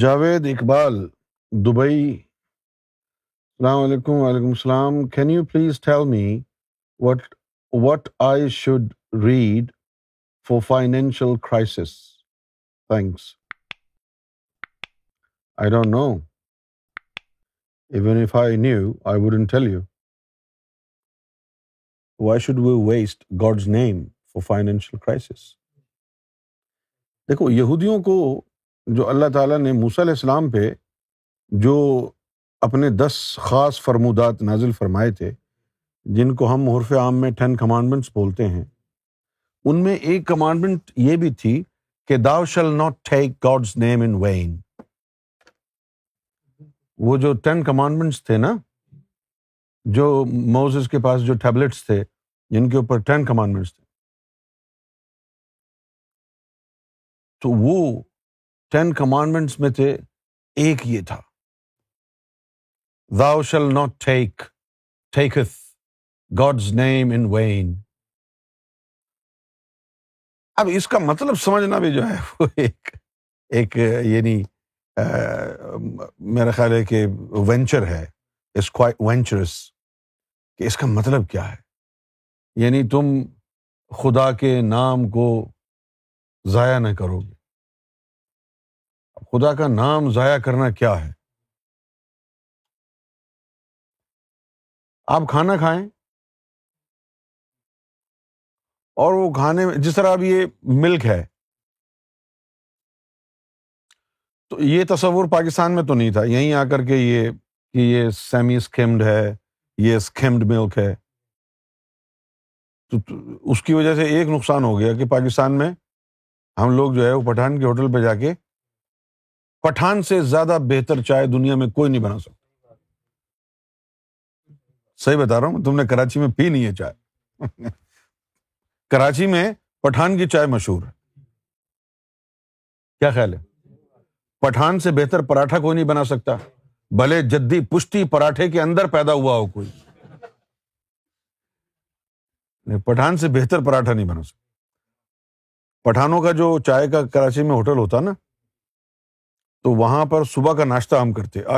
Javed Iqbal, Dubai. السلام علیکم، وعلیکم السلام۔ Can you please tell me what what I should read for financial crisis thanks I don't know even if I knew I wouldn't tell you why should we waste God's name for financial crisis دیکھو یہودیوں کو جو اللہ تعالیٰ نے موسیٰ علیہ السلام پہ جو اپنے دس خاص فرمودات نازل فرمائے تھے، جن کو ہم عرف عام میں ٹین کمانڈمنٹس بولتے ہیں، ان میں ایک کمانڈمنٹ یہ بھی تھی کہ thou shall not take God's name in vain وہ جو ٹین کمانڈمنٹس تھے نا، جو موزز کے پاس جو ٹیبلٹس تھے، جن کے اوپر ٹین کمانڈمنٹس تھے۔ تو وہ ٹین کمانڈمنٹس میں تھے، ایک یہ تھا۔ Thou shall not take take God's name in vain اب اس کا مطلب سمجھنا بھی جو ہے، وہ ایک ایک یعنی میرا خیال ہے کہ وینچر ہے۔ وینچرس کہ اس کا مطلب کیا ہے؟ یعنی تم خدا کے نام کو ضائع نہ کرو گے خدا کا نام ضائع کرنا کیا ہے؟ آپ کھانا کھائیں؟ اور وہ کھانے میں، جس طرح اب یہ ملک ہے، تو یہ تصور پاکستان میں تو نہیں تھا۔ یہیں آ کر کے یہ، کہ یہ سیمی اسکمڈ ہے، یہ اسکمڈ ملک ہے۔ تو اس کی وجہ سے ایک نقصان ہو گیا کہ پاکستان میں ہم لوگ جو ہے وہ پٹھان کے ہوٹل پہ جا کے پٹھان سے زیادہ بہتر چائے دنیا میں کوئی نہیں بنا سکتا۔ صحیح بتا رہا ہوں، تم نے کراچی میں پی نہیں ہے چائے۔ کراچی میں پٹھان کی چائے مشہور ہے۔ کیا خیال ہے؟ پٹھان سے بہتر پراٹھا کوئی نہیں بنا سکتا۔ بھلے جدی پشتی پراٹھے کے اندر پیدا ہوا ہو کوئی۔ پٹھان سے بہتر پراٹھا نہیں بنا سکتا۔ پٹھانوں کا جو چائے کا کراچی میں ہوٹل ہوتا نا تو وہاں پر صبح کا ناشتہ ہم کرتے۔